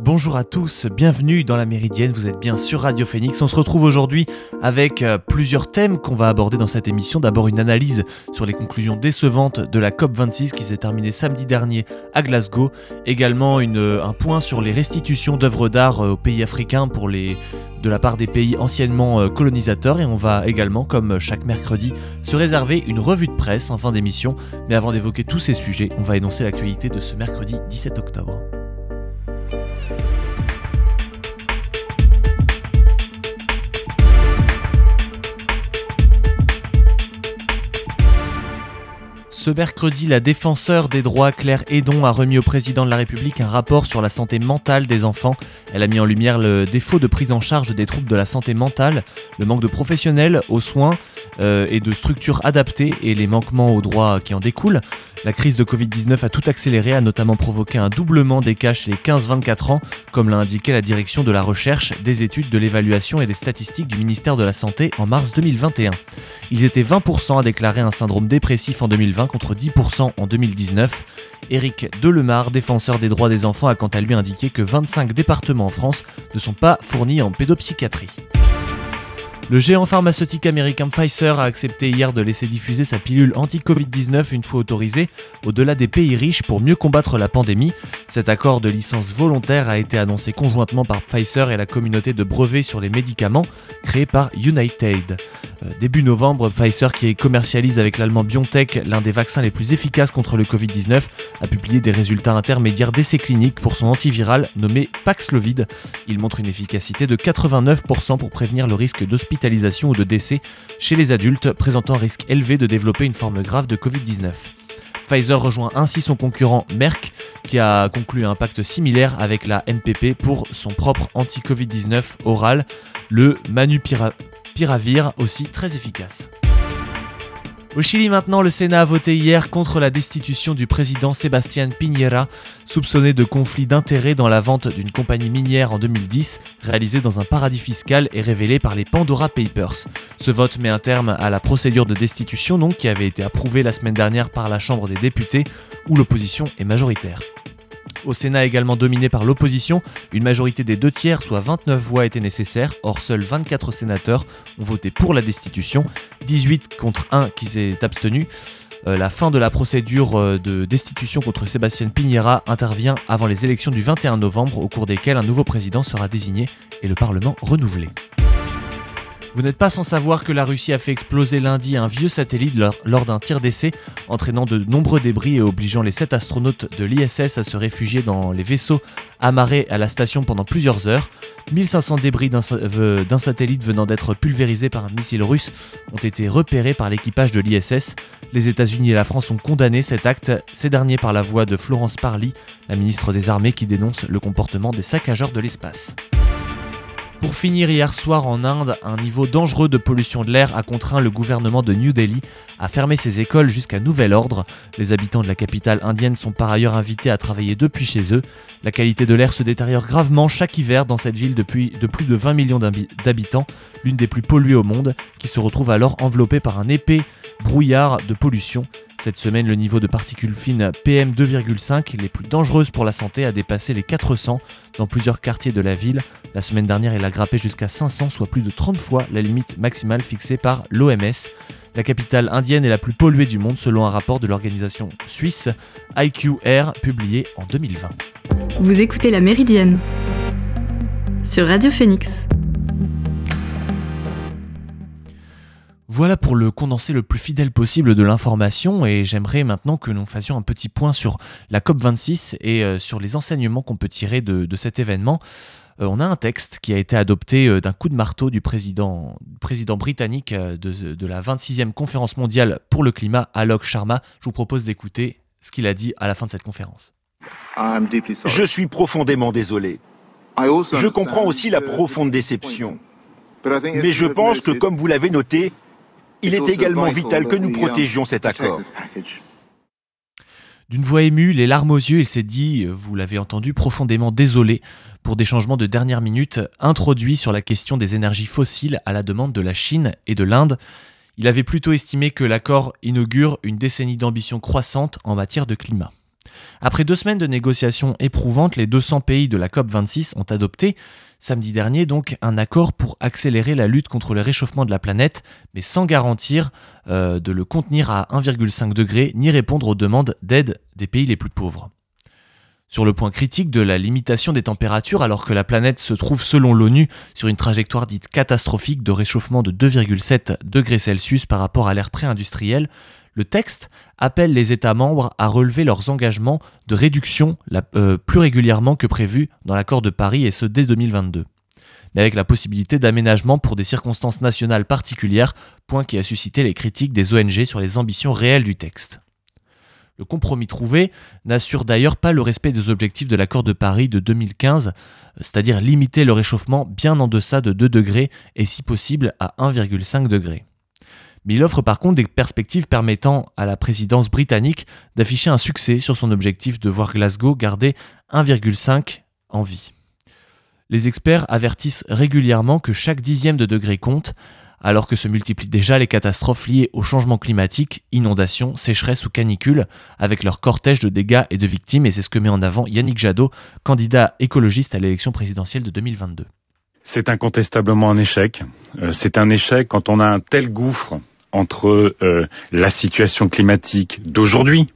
bonjour à tous, bienvenue dans la Méridienne, vous êtes bien sur Radio Phoenix. On se retrouve aujourd'hui avec euh, plusieurs thèmes qu'on va aborder dans cette émission. D'abord une analyse sur les conclusions décevantes de la COP26 qui s'est terminée samedi dernier à Glasgow. Également euh, un point sur les restitutions d'œuvres d'art euh, aux pays africains pour les, de la part des pays anciennement colonisateurs. Et on va également, comme chaque mercredi, se réserver une revue de presse en fin d'émission. Mais avant d'évoquer tous ces sujets, on va énoncer l'actualité de ce mercredi 17 octobre. Ce mercredi, la défenseur des droits Claire Edon a remis au président de la République un rapport sur la santé mentale des enfants. Elle a mis en lumière le défaut de prise en charge des troubles de la santé mentale, le manque de professionnels aux soins euh, et de structures adaptées et les manquements aux droits qui en découlent. La crise de Covid-19 a tout accéléré, a notamment provoqué un doublement des cas chez les 15-24 ans, comme l'a indiqué la direction de la recherche, des études, de l'évaluation et des statistiques du ministère de la Santé en mars 2021. Ils étaient 20% à déclarer un syndrome dépressif en 2020 contre 10% en 2019. Éric Delemar, défenseur des droits des enfants, a quant à lui indiqué que 25 départements en France ne sont pas fournis en pédopsychiatrie. Le géant pharmaceutique américain Pfizer a accepté hier de laisser diffuser sa pilule anti-Covid-19 une fois autorisée au-delà des pays riches pour mieux combattre la pandémie. Cet accord de licence volontaire a été annoncé conjointement par Pfizer et la communauté de brevets sur les médicaments créée par United. Euh, début novembre, Pfizer, qui commercialise avec l'allemand BioNTech l'un des vaccins les plus efficaces contre le Covid-19, a publié des résultats intermédiaires d'essais cliniques pour son antiviral nommé Paxlovid. Il montre une efficacité de 89% pour prévenir le risque d'hospitalisation ou de décès chez les adultes présentant un risque élevé de développer une forme grave de Covid-19. Pfizer rejoint ainsi son concurrent Merck qui a conclu un pacte similaire avec la NPP pour son propre anti-Covid-19 oral, le Manupiravir, aussi très efficace. Au Chili maintenant, le Sénat a voté hier contre la destitution du président Sébastien Piñera, soupçonné de conflit d'intérêts dans la vente d'une compagnie minière en 2010, réalisée dans un paradis fiscal et révélée par les Pandora Papers. Ce vote met un terme à la procédure de destitution donc, qui avait été approuvée la semaine dernière par la Chambre des députés, où l'opposition est majoritaire. Au Sénat également dominé par l'opposition, une majorité des deux tiers, soit 29 voix, était nécessaire. Or, seuls 24 sénateurs ont voté pour la destitution, 18 contre 1 qui s'est abstenu. Euh, la fin de la procédure euh, de destitution contre Sébastien Piñera intervient avant les élections du 21 novembre, au cours desquelles un nouveau président sera désigné et le Parlement renouvelé. Vous n'êtes pas sans savoir que la Russie a fait exploser lundi un vieux satellite lors, d'un tir d'essai, entraînant de nombreux débris et obligeant les 7 astronautes de l'ISS à se réfugier dans les vaisseaux amarrés à la station pendant plusieurs heures. 1500 débris d'un satellite venant d'être pulvérisé par un missile russe ont été repérés par l'équipage de l'ISS. Les États-Unis et la France ont condamné cet acte, ces derniers par la voix de Florence Parly, la ministre des Armées qui dénonce le comportement des saccageurs de l'espace. Pour finir, hier soir en Inde, un niveau dangereux de pollution de l'air a contraint le gouvernement de New Delhi à fermer ses écoles jusqu'à nouvel ordre. Les habitants de la capitale indienne sont par ailleurs invités à travailler depuis chez eux. La qualité de l'air se détériore gravement chaque hiver dans cette ville de plus de 20 millions d'habitants, l'une des plus polluées au monde, qui se retrouve alors enveloppée par un épais brouillard de pollution. Cette semaine, le niveau de particules fines PM2,5, les plus dangereuses pour la santé, a dépassé les 400 dans plusieurs quartiers de la ville. La semaine dernière, il a grimpé jusqu'à 500, soit plus de 30 fois la limite maximale fixée par l'OMS. La capitale indienne est la plus polluée du monde selon un rapport de l'organisation suisse IQR publié en 2020. Vous écoutez la Méridienne sur Radio Phoenix. Voilà pour le condensé le plus fidèle possible de l'information et j'aimerais maintenant que nous fassions un petit point sur la COP26 et euh, sur les enseignements qu'on peut tirer de, cet événement. Euh, on a un texte qui a été adopté euh, d'un coup de marteau du président, président britannique de, la 26e conférence mondiale pour le climat, Alok Sharma. Je vous propose d'écouter ce qu'il a dit à la fin de cette conférence. Je suis profondément désolé. Je comprends aussi la profonde déception. Mais je pense que, comme vous l'avez noté, il est également vital que nous protégions cet accord. D'une voix émue, les larmes aux yeux, il s'est dit, vous l'avez entendu, profondément désolé pour des changements de dernière minute introduits sur la question des énergies fossiles à la demande de la Chine et de l'Inde. Il avait plutôt estimé que l'accord inaugure une décennie d'ambition croissante en matière de climat. Après deux semaines de négociations éprouvantes, les 200 pays de la COP26 ont adopté, samedi dernier donc, un accord pour accélérer la lutte contre le réchauffement de la planète, mais sans garantir euh, de le contenir à 1,5 degré ni répondre aux demandes d'aide des pays les plus pauvres. Sur le point critique de la limitation des températures, alors que la planète se trouve selon l'ONU sur une trajectoire dite catastrophique de réchauffement de 2,7 degrés Celsius par rapport à l'ère pré-industrielle, le texte appelle les États membres à relever leurs engagements de réduction euh, plus régulièrement que prévu dans l'accord de Paris et ce dès 2022 mais avec la possibilité d'aménagement pour des circonstances nationales particulières, point qui a suscité les critiques des ONG sur les ambitions réelles du texte. Le compromis trouvé n'assure d'ailleurs pas le respect des objectifs de l'accord de Paris de 2015, c'est-à-dire limiter le réchauffement bien en deçà de 2 degrés et si possible à 1,5 degré. Mais il offre par contre des perspectives permettant à la présidence britannique d'afficher un succès sur son objectif de voir Glasgow garder 1,5 en vie. Les experts avertissent régulièrement que chaque dixième de degré compte, alors que se multiplient déjà les catastrophes liées au changement climatique, inondations, sécheresses ou canicules, avec leur cortège de dégâts et de victimes, et c'est ce que met en avant Yannick Jadot, candidat écologiste à l'élection présidentielle de 2022. C'est incontestablement un échec. Euh, c'est un échec quand on a un tel gouffre entre euh, la situation climatique d'aujourd'hui,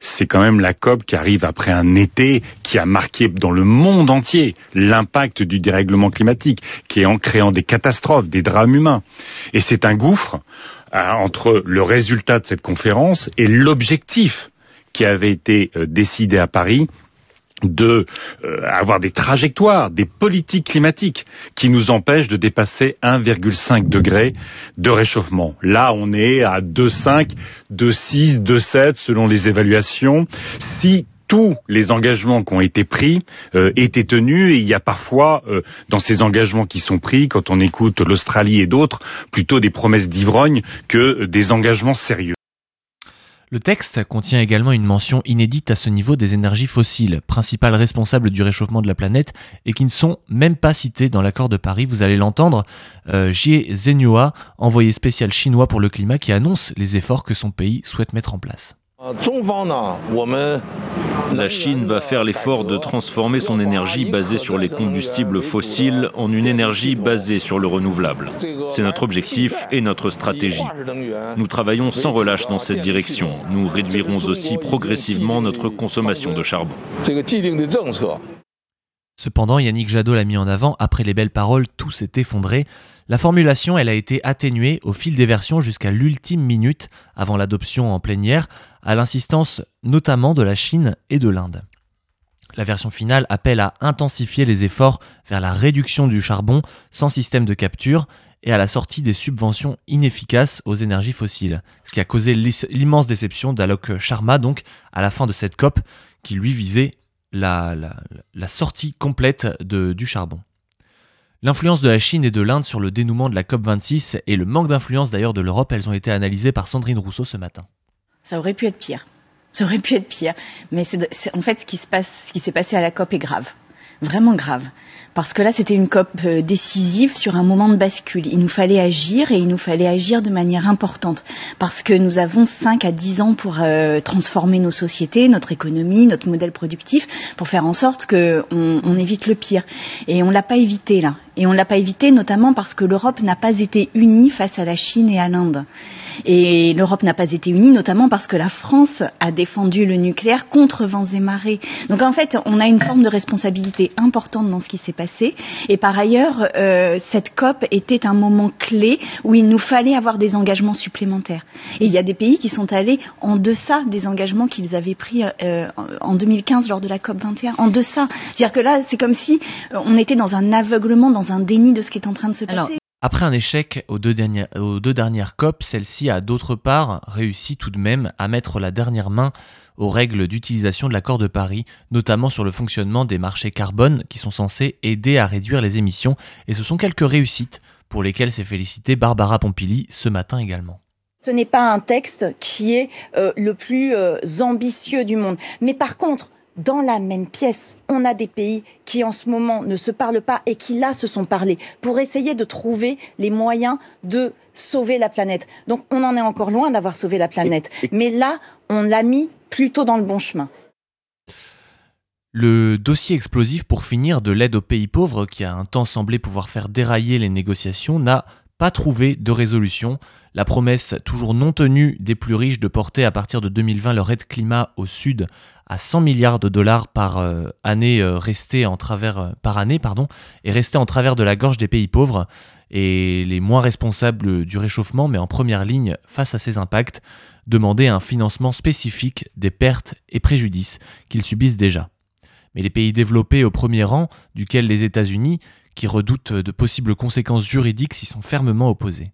c'est quand même la COP qui arrive après un été qui a marqué dans le monde entier l'impact du dérèglement climatique, qui est en créant des catastrophes, des drames humains. Et c'est un gouffre euh, entre le résultat de cette conférence et l'objectif qui avait été décidé à Paris de euh, avoir des trajectoires, des politiques climatiques qui nous empêchent de dépasser 1,5 degré de réchauffement. Là, on est à 2,5, 2,6, 2,7 selon les évaluations. Si tous les engagements qui ont été pris euh, étaient tenus et il y a parfois euh, dans ces engagements qui sont pris, quand on écoute l'Australie et d'autres, plutôt des promesses d'ivrogne que des engagements sérieux. Le texte contient également une mention inédite à ce niveau des énergies fossiles, principales responsables du réchauffement de la planète, et qui ne sont même pas citées dans l'accord de Paris. Vous allez l'entendre, euh, Jie Zhenhua, envoyé spécial chinois pour le climat, qui annonce les efforts que son pays souhaite mettre en place. La Chine va faire l'effort de transformer son énergie basée sur les combustibles fossiles en une énergie basée sur le renouvelable. C'est notre objectif et notre stratégie. Nous travaillons sans relâche dans cette direction. Nous réduirons aussi progressivement notre consommation de charbon. Cependant, Yannick Jadot l'a mis en avant, après les belles paroles, tout s'est effondré. La formulation, elle a été atténuée au fil des versions jusqu'à l'ultime minute avant l'adoption en plénière, à l'insistance notamment de la Chine et de l'Inde. La version finale appelle à intensifier les efforts vers la réduction du charbon sans système de capture et à la sortie des subventions inefficaces aux énergies fossiles, ce qui a causé l'immense déception d'Alok Sharma donc à la fin de cette COP qui lui visait la, sortie complète du charbon. L'influence de la Chine et de l'Inde sur le dénouement de la COP26 et le manque d'influence d'ailleurs de l'Europe, elles ont été analysées par Sandrine Rousseau ce matin. Ça aurait pu être pire. Ça aurait pu être pire. Mais en fait, ce qui s'est passé à la COP est grave. Vraiment grave parce que là c'était une COP euh, décisive sur un moment de bascule. Il nous fallait agir et il nous fallait agir de manière importante parce que nous avons 5 à 10 ans pour euh, transformer nos sociétés, notre économie, notre modèle productif pour faire en sorte qu'on on évite le pire. Et on l'a pas évité là. Et on l'a pas évité notamment parce que l'Europe n'a pas été unie face à la Chine et à l'Inde. Et l'Europe n'a pas été unie, notamment parce que la France a défendu le nucléaire contre vents et marées. Donc en fait, on a une forme de responsabilité importante dans ce qui s'est passé. Et par ailleurs, euh, cette COP était un moment clé où il nous fallait avoir des engagements supplémentaires. Et il y a des pays qui sont allés en deçà des engagements qu'ils avaient pris euh, en 2015 lors de la COP 21. En deçà. C'est-à-dire que là, c'est comme si on était dans un aveuglement, dans un déni de ce qui est en train de se passer. Après un échec aux deux, dernières, COP, celle-ci a d'autre part réussi tout de même à mettre la dernière main aux règles d'utilisation de l'accord de Paris, notamment sur le fonctionnement des marchés carbone qui sont censés aider à réduire les émissions, et ce sont quelques réussites pour lesquelles s'est félicitée Barbara Pompili ce matin également. Ce n'est pas un texte qui est euh, le plus euh, ambitieux du monde, mais par contre, dans la même pièce. On a des pays qui en ce moment ne se parlent pas et qui là se sont parlés pour essayer de trouver les moyens de sauver la planète. Donc on en est encore loin d'avoir sauvé la planète. Mais là, on l'a mis plutôt dans le bon chemin. Le dossier explosif pour finir de l'aide aux pays pauvres, qui a un temps semblé pouvoir faire dérailler les négociations, n'a pas trouvé de résolution. La promesse toujours non tenue des plus riches de porter à partir de 2020 leur aide climat au Sud à 100 milliards de dollars par euh, année euh, en travers euh, par année pardon est restée en travers de la gorge des pays pauvres et les moins responsables du réchauffement mais en première ligne face à ces impacts demandaient un financement spécifique des pertes et préjudices qu'ils subissent déjà. Mais les pays développés au premier rang, duquel les États-Unis, qui redoutent de possibles conséquences juridiques, s'y sont fermement opposés.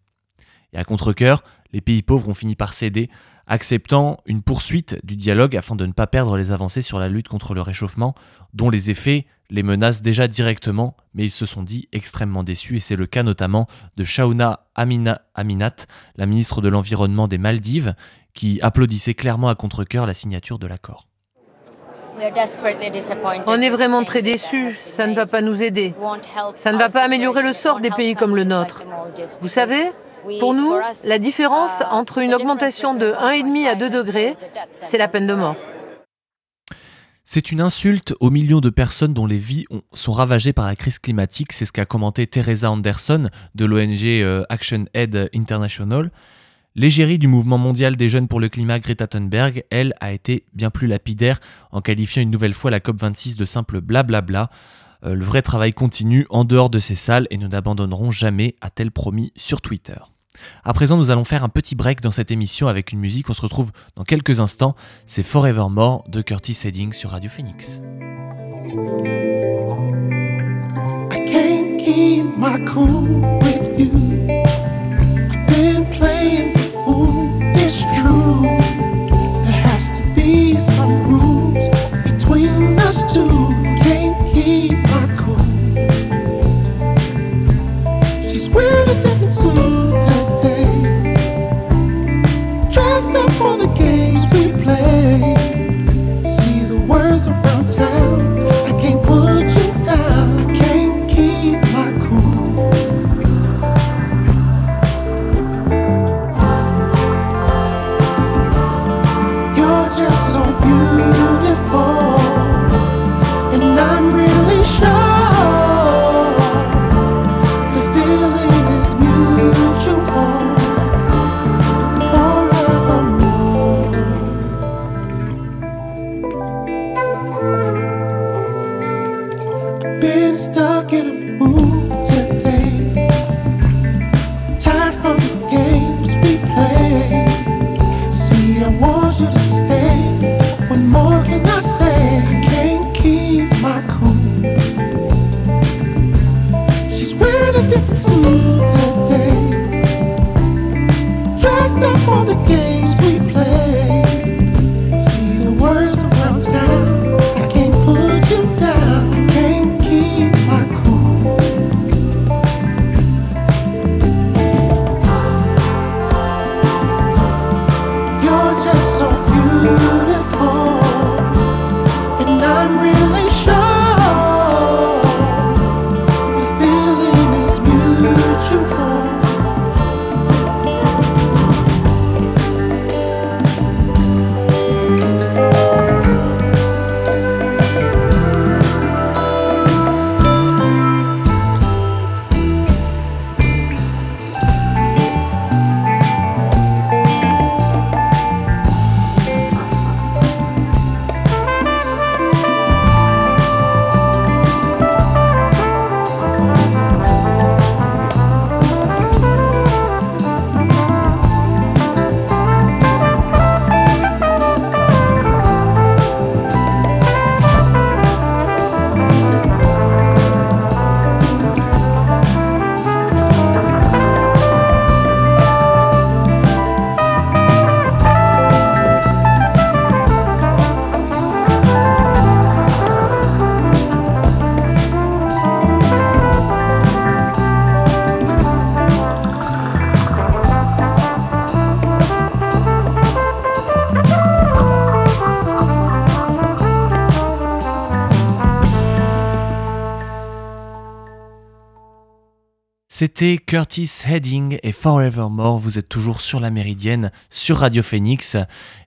Et à contre-coeur, les pays pauvres ont fini par céder, acceptant une poursuite du dialogue afin de ne pas perdre les avancées sur la lutte contre le réchauffement, dont les effets les menacent déjà directement, mais ils se sont dit extrêmement déçus, et c'est le cas notamment de Shauna Amina Aminat, la ministre de l'Environnement des Maldives, qui applaudissait clairement à contre-coeur la signature de l'accord. On est vraiment très déçus. Ça ne va pas nous aider. Ça ne va pas améliorer le sort des pays comme le nôtre. Vous savez, pour nous, la différence entre une augmentation de 1,5 à 2 degrés, c'est la peine de mort. C'est une insulte aux millions de personnes dont les vies sont ravagées par la crise climatique, c'est ce qu'a commenté Teresa Anderson de l'ONG euh, Action Aid International. L'égérie du mouvement mondial des jeunes pour le climat Greta Thunberg, elle, a été bien plus lapidaire en qualifiant une nouvelle fois la COP26 de simple blablabla. Euh, le vrai travail continue en dehors de ces salles et nous n'abandonnerons jamais, a-t-elle promis sur Twitter. À présent, nous allons faire un petit break dans cette émission avec une musique. On se retrouve dans quelques instants. C'est Forevermore de Curtis Heading sur Radio Phoenix. C'était Curtis Heading et Forevermore. Vous êtes toujours sur la Méridienne, sur Radio Phoenix.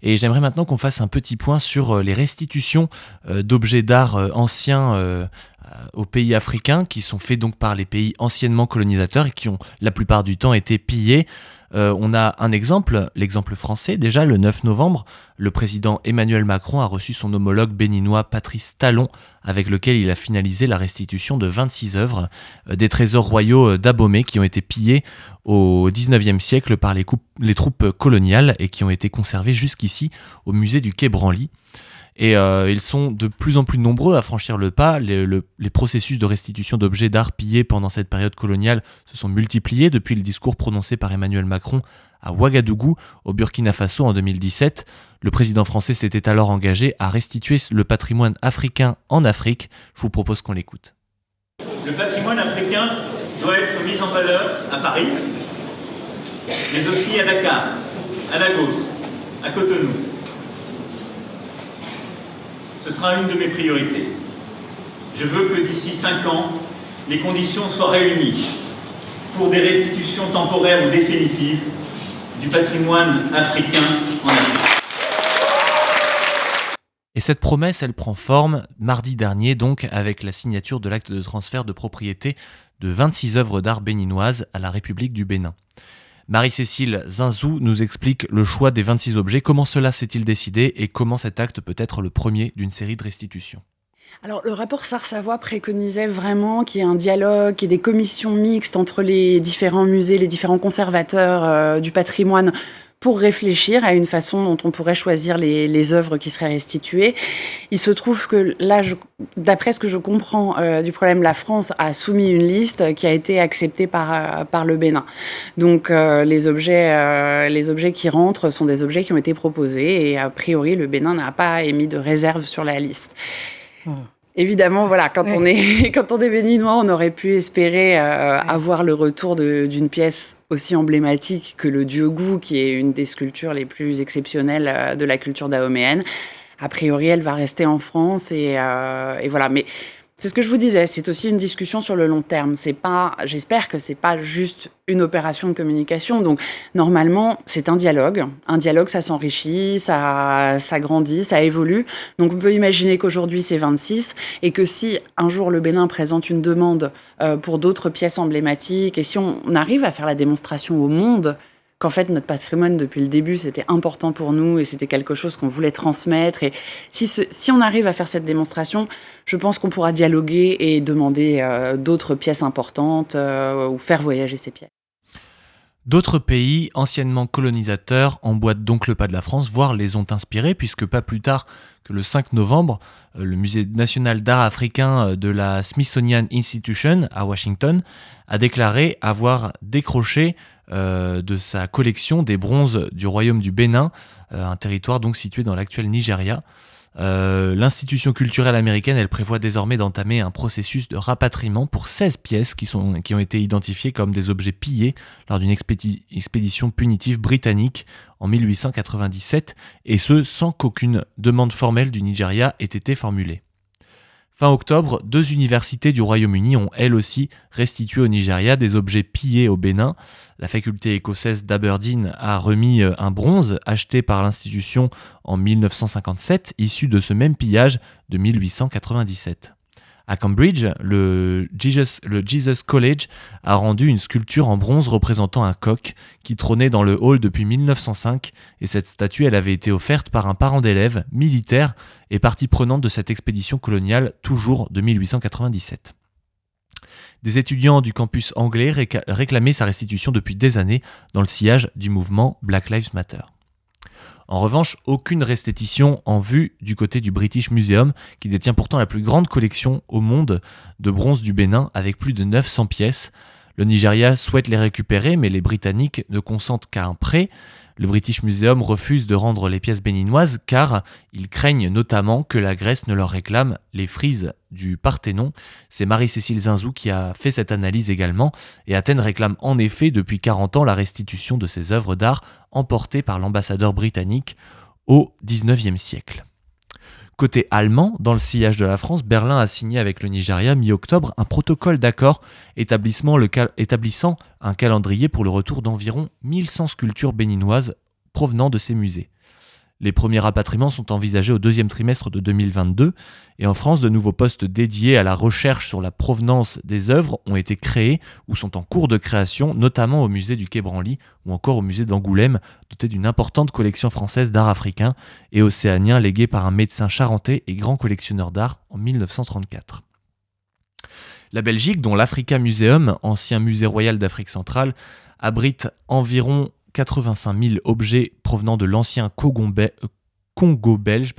Et j'aimerais maintenant qu'on fasse un petit point sur euh, les restitutions euh, d'objets d'art euh, anciens aux pays africains qui sont faits donc par les pays anciennement colonisateurs et qui ont la plupart du temps été pillés. Euh, on a un exemple, l'exemple français. Déjà, le 9 novembre, le président Emmanuel Macron a reçu son homologue béninois Patrice Talon, avec lequel il a finalisé la restitution de 26 œuvres euh, des trésors royaux euh, d'Abomey qui ont été pillés au 19e siècle par les, les troupes coloniales et qui ont été conservées jusqu'ici au musée du Quai Branly. Et euh, ils sont de plus en plus nombreux à franchir le pas. Les, processus de restitution d'objets d'art pillés pendant cette période coloniale se sont multipliés depuis le discours prononcé par Emmanuel Macron à Ouagadougou, au Burkina Faso en 2017. Le président français s'était alors engagé à restituer le patrimoine africain en Afrique. Je vous propose qu'on l'écoute. Le patrimoine africain doit être mis en valeur à Paris, mais aussi à Dakar, à Lagos, à Cotonou ce sera une de mes priorités. Je veux que d'ici cinq ans, les conditions soient réunies pour des restitutions temporaires ou définitives du patrimoine africain en Afrique. Et cette promesse, elle prend forme mardi dernier, donc, avec la signature de l'acte de transfert de propriété de 26 œuvres d'art béninoises à la République du Bénin. Marie-Cécile Zinzou nous explique le choix des 26 objets, comment cela s'est-il décidé et comment cet acte peut être le premier d'une série de restitutions? Alors, le rapport Sars-Savoie préconisait vraiment qu'il y ait un dialogue, qu'il y ait des commissions mixtes entre les différents musées, les différents conservateurs euh, du patrimoine pour réfléchir à une façon dont on pourrait choisir les, les œuvres qui seraient restituées. Il se trouve que là, d'après ce que je comprends euh, du problème, la France a soumis une liste qui a été acceptée par, euh, par le Bénin. Donc euh, les, objets, les objets qui rentrent sont des objets qui ont été proposés et a priori le Bénin n'a pas émis de réserve sur la liste. Hmm. Évidemment, voilà, quand on est quand on est béninois, on aurait pu espérer euh, avoir le retour d'une pièce aussi emblématique que le Diogou, qui est une des sculptures les plus exceptionnelles euh, de la culture dahoméenne. A priori, elle va rester en France et, euh, et voilà. Mais c'est ce que je vous disais, c'est aussi une discussion sur le long terme. C'est pas, j'espère que c'est pas juste une opération de communication. Donc normalement, c'est un dialogue. Un dialogue, ça s'enrichit, ça, ça grandit, ça évolue. Donc on peut imaginer qu'aujourd'hui c'est 26 et que si un jour le Bénin présente une demande euh, pour d'autres pièces emblématiques et si on arrive à faire la démonstration au monde qu'en fait notre patrimoine depuis le début c'était important pour nous et c'était quelque chose qu'on voulait transmettre. Et si, on arrive à faire cette démonstration, je pense qu'on pourra dialoguer et demander euh, d'autres pièces importantes euh, ou faire voyager ces pièces. D'autres pays anciennement colonisateurs emboîtent donc le pas de la France, voire les ont inspirés, puisque pas plus tard que le 5 novembre, euh, le Musée national d'art africain de la Smithsonian Institution à Washington a déclaré avoir décroché euh, de sa collection des bronzes du royaume du Bénin, euh, un territoire donc situé dans l'actuel Nigeria. Euh, l'institution culturelle américaine, elle prévoit désormais d'entamer un processus de rapatriement pour 16 pièces qui, ont été identifiées comme des objets pillés lors d'une expédition punitive britannique en 1897, et ce sans qu'aucune demande formelle du Nigeria ait été formulée. Fin octobre, deux universités du Royaume-Uni ont elles aussi restitué au Nigeria des objets pillés au Bénin. La faculté écossaise d'Aberdeen a remis euh, un bronze acheté par l'institution en 1957, issu de ce même pillage de 1897. À Cambridge, le Jesus, College a rendu une sculpture en bronze représentant un coq qui trônait dans le hall depuis 1905 et cette statue elle avait été offerte par un parent d'élève militaire et partie prenante de cette expédition coloniale toujours de 1897. Des étudiants du campus anglais réclamaient sa restitution depuis des années dans le sillage du mouvement Black Lives Matter. En revanche, aucune restitution en vue du côté du British Museum, qui détient pourtant la plus grande collection au monde de bronze du Bénin, avec plus de 900 pièces. Le Nigeria souhaite les récupérer, mais les Britanniques ne consentent qu'à un prêt. Le British Museum refuse de rendre les pièces béninoises car ils craignent notamment que la Grèce ne leur réclame les frises du Parthénon. C'est Marie-Cécile Zinzou qui a fait cette analyse également et Athènes réclame en effet depuis 40 ans la restitution de ces œuvres d'art emportées par l'ambassadeur britannique au XIXe siècle. Côté allemand, dans le sillage de la France, Berlin a signé avec le Nigeria mi-octobre un protocole d'accord établissant un calendrier pour le retour d'environ 1100 sculptures béninoises provenant de ces musées. Les premiers rapatriements sont envisagés au deuxième trimestre de 2022 et en France, de nouveaux postes dédiés à la recherche sur la provenance des œuvres ont été créés ou sont en cours de création, notamment au musée du Quai Branly ou encore au musée d'Angoulême, doté d'une importante collection française d'art africain et océanien léguée par un médecin charentais et grand collectionneur d'art en 1934. La Belgique, dont l'Africa Museum, ancien musée royal d'Afrique centrale, abrite environ 85 000 objets provenant de l'ancien Congo belge.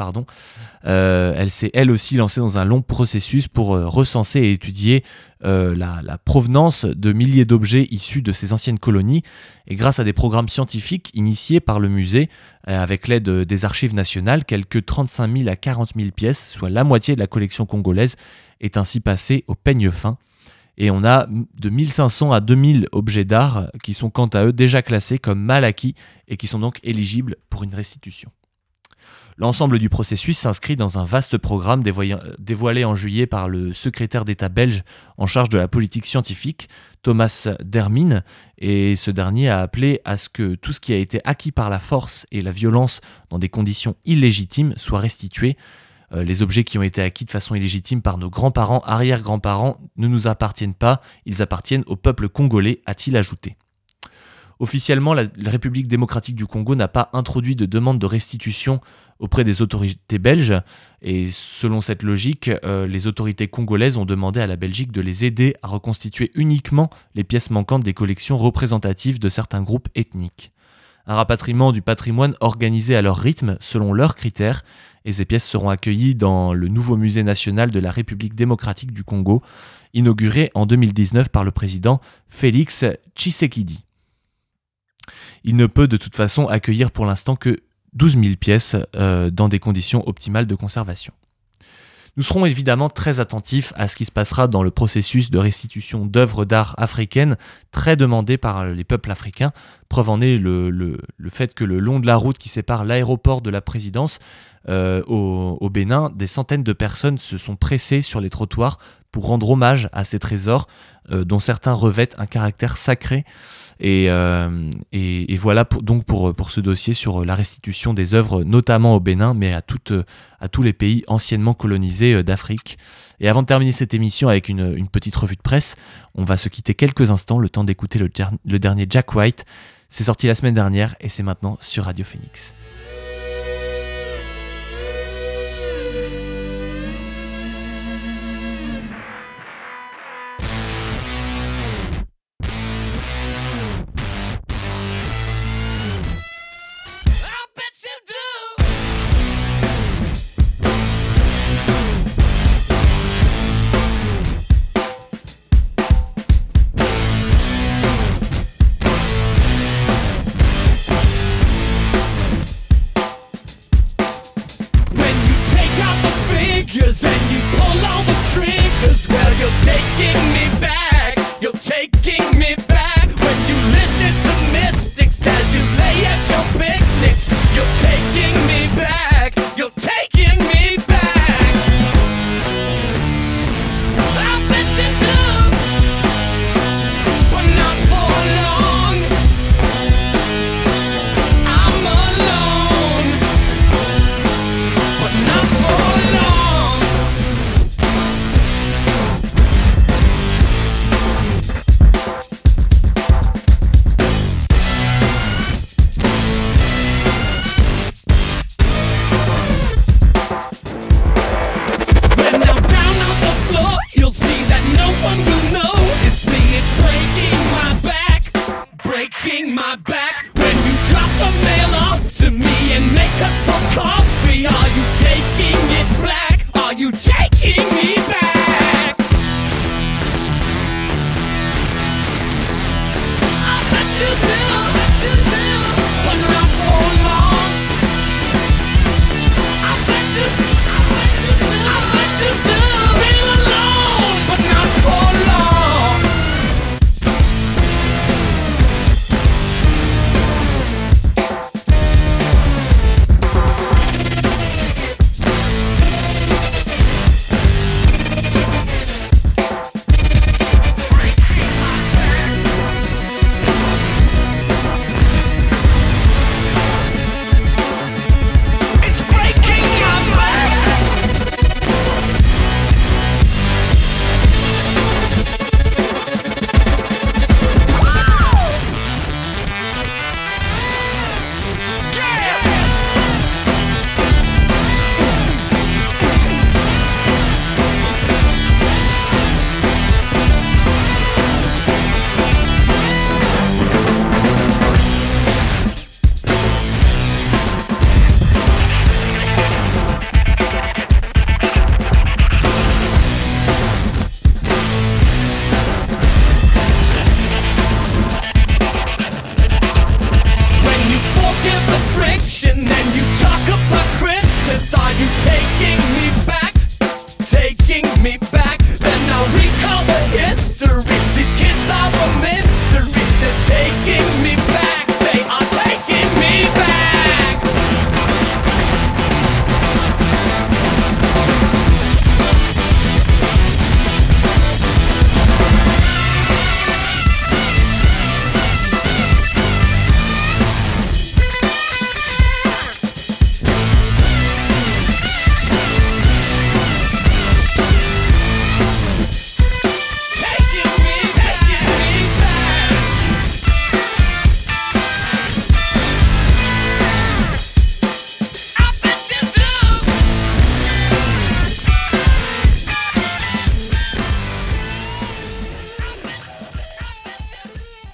Euh, elle s'est elle aussi lancée dans un long processus pour euh, recenser et étudier euh, la, provenance de milliers d'objets issus de ces anciennes colonies. Et grâce à des programmes scientifiques initiés par le musée, avec l'aide des archives nationales, quelques 35 000 à 40 000 pièces, soit la moitié de la collection congolaise, est ainsi passée au peigne fin. Et on a de 1500 à 2000 objets d'art qui sont quant à eux déjà classés comme mal acquis et qui sont donc éligibles pour une restitution. L'ensemble du processus s'inscrit dans un vaste programme dévoilé en juillet par le secrétaire d'État belge en charge de la politique scientifique, Thomas Dermine, et ce dernier a appelé à ce que tout ce qui a été acquis par la force et la violence dans des conditions illégitimes soit restitué, euh, les objets qui ont été acquis de façon illégitime par nos grands-parents, arrière-grands-parents ne nous appartiennent pas, ils appartiennent au peuple congolais, a-t-il ajouté. Officiellement, la, République démocratique du Congo n'a pas introduit de demande de restitution auprès des autorités belges, et selon cette logique, euh, les autorités congolaises ont demandé à la Belgique de les aider à reconstituer uniquement les pièces manquantes des collections représentatives de certains groupes ethniques. Un rapatriement du patrimoine organisé à leur rythme, selon leurs critères, et ces pièces seront accueillies dans le nouveau musée national de la République démocratique du Congo, inauguré en 2019 par le président Félix Tshisekedi. Il ne peut de toute façon accueillir pour l'instant que 12 000 pièces euh, dans des conditions optimales de conservation. Nous serons évidemment très attentifs à ce qui se passera dans le processus de restitution d'œuvres d'art africaines très demandées par les peuples africains. Preuve en est le, fait que le long de la route qui sépare l'aéroport de la présidence euh, au, Bénin, des centaines de personnes se sont pressées sur les trottoirs pour rendre hommage à ces trésors euh, dont certains revêtent un caractère sacré. Et, euh, et, voilà donc pour, ce dossier sur la restitution des œuvres, notamment au Bénin, mais à, tous les pays anciennement colonisés d'Afrique. Et avant de terminer cette émission avec une, petite revue de presse, on va se quitter quelques instants, le temps d'écouter le dernier Jack White. C'est sorti la semaine dernière et c'est maintenant sur Radio Phoenix.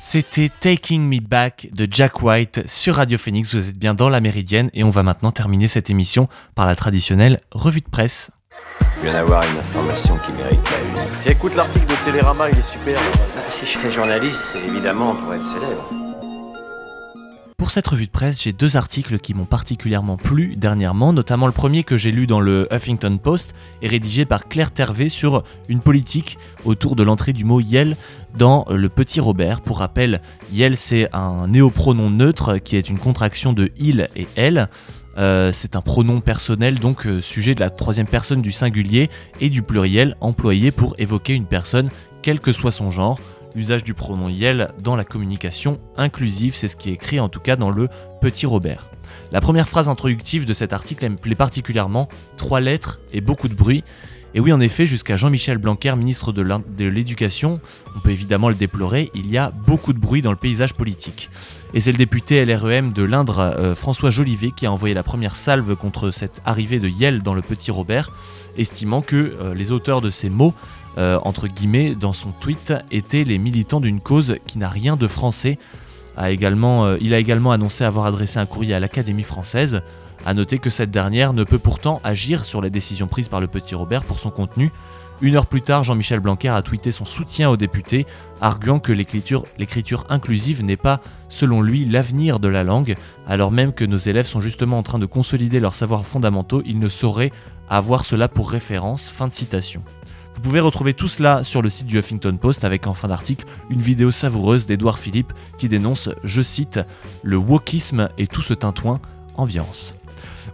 C'était Taking Me Back de Jack White sur Radio Phoenix. Vous êtes bien dans la Méridienne et on va maintenant terminer cette émission par la traditionnelle revue de presse. Je viens d'avoir une information qui mérite la une. Tiens, écoute l'article de Télérama, il est super. Bah, si je fais journaliste, c'est évidemment pour être célèbre. Pour cette revue de presse, j'ai deux articles qui m'ont particulièrement plu dernièrement, notamment le premier que j'ai lu dans le Huffington Post et rédigé par Claire Tervé sur une politique autour de l'entrée du mot Yel dans le petit Robert. Pour rappel, Yel c'est un néopronom neutre qui est une contraction de il et elle. Euh, c'est un pronom personnel, donc euh, sujet de la troisième personne du singulier et du pluriel employé pour évoquer une personne, quel que soit son genre. L'usage du pronom Yel dans la communication inclusive, c'est ce qui est écrit en tout cas dans le Petit Robert. La première phrase introductive de cet article me plaît particulièrement, trois lettres et beaucoup de bruit. Et oui, en effet, jusqu'à Jean-Michel Blanquer, ministre de l'Éducation, on peut évidemment le déplorer, il y a beaucoup de bruit dans le paysage politique. Et c'est le député LREM de l'Indre, euh, François Jolivet, qui a envoyé la première salve contre cette arrivée de Yel dans le Petit Robert, estimant que euh, les auteurs de ces mots euh, entre guillemets, dans son tweet, étaient les militants d'une cause qui n'a rien de français. Euh, il a également annoncé avoir adressé un courrier à l'Académie française. A noter que cette dernière ne peut pourtant agir sur les décisions prises par le petit Robert pour son contenu. Une heure plus tard, Jean-Michel Blanquer a tweeté son soutien aux députés, arguant que l'écriture inclusive n'est pas, selon lui, l'avenir de la langue, alors même que nos élèves sont justement en train de consolider leurs savoirs fondamentaux, ils ne sauraient avoir cela pour référence. Fin de citation. Vous pouvez retrouver tout cela sur le site du Huffington Post avec en fin d'article une vidéo savoureuse d'Edouard Philippe qui dénonce, je cite, le wokisme et tout ce tintouin ambiance.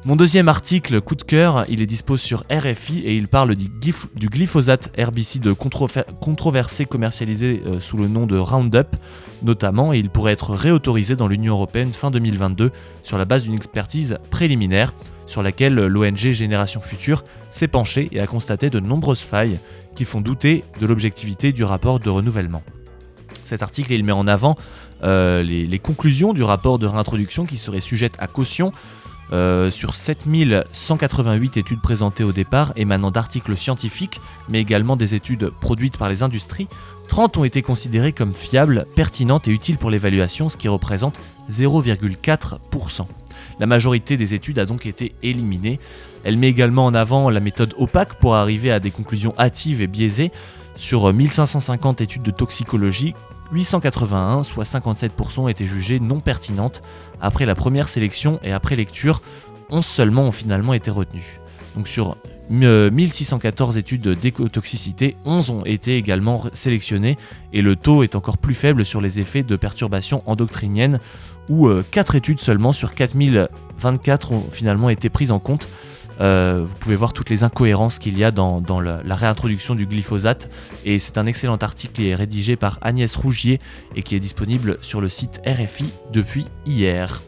Mon deuxième article, coup de cœur, il est dispo sur RFI et il parle du, glyphosate herbicide controversé commercialisé euh, sous le nom de Roundup, notamment, et il pourrait être réautorisé dans l'Union Européenne fin 2022 sur la base d'une expertise préliminaire sur laquelle l'ONG Génération Future s'est penchée et a constaté de nombreuses failles qui font douter de l'objectivité du rapport de renouvellement. Cet article met en avant euh, les, conclusions du rapport de réintroduction qui serait sujette à caution euh, sur 7188 études présentées au départ émanant d'articles scientifiques, mais également des études produites par les industries, 30 ont été considérées comme fiables, pertinentes et utiles pour l'évaluation, ce qui représente 0,4%. La majorité des études a donc été éliminée. Elle met également en avant la méthode opaque pour arriver à des conclusions hâtives et biaisées. Sur 1550 études de toxicologie, 881, soit 57%, étaient jugées non pertinentes après la première sélection et après lecture. 11 seulement ont finalement été retenues. Donc sur 1614 études d'écotoxicité, 11 ont été également sélectionnées et le taux est encore plus faible sur les effets de perturbations endocriniennes où 4 euh, études seulement sur 4024 ont finalement été prises en compte. Euh, vous pouvez voir toutes les incohérences qu'il y a dans, la, réintroduction du glyphosate. Et c'est un excellent article qui est rédigé par Agnès Rougier et qui est disponible sur le site RFI depuis hier.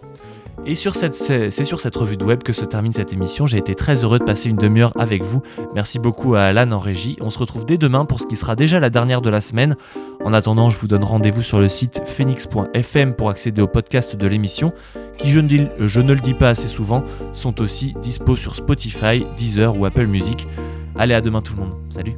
Et c'est sur cette revue de web que se termine cette émission. J'ai été très heureux de passer une demi-heure avec vous. Merci beaucoup à Alan en régie. On se retrouve dès demain pour ce qui sera déjà la dernière de la semaine. En attendant, je vous donne rendez-vous sur le site phoenix.fm pour accéder au podcast de l'émission, qui, ne, je ne le dis pas assez souvent, sont aussi dispo sur Spotify, Deezer ou Apple Music. Allez, à demain tout le monde. Salut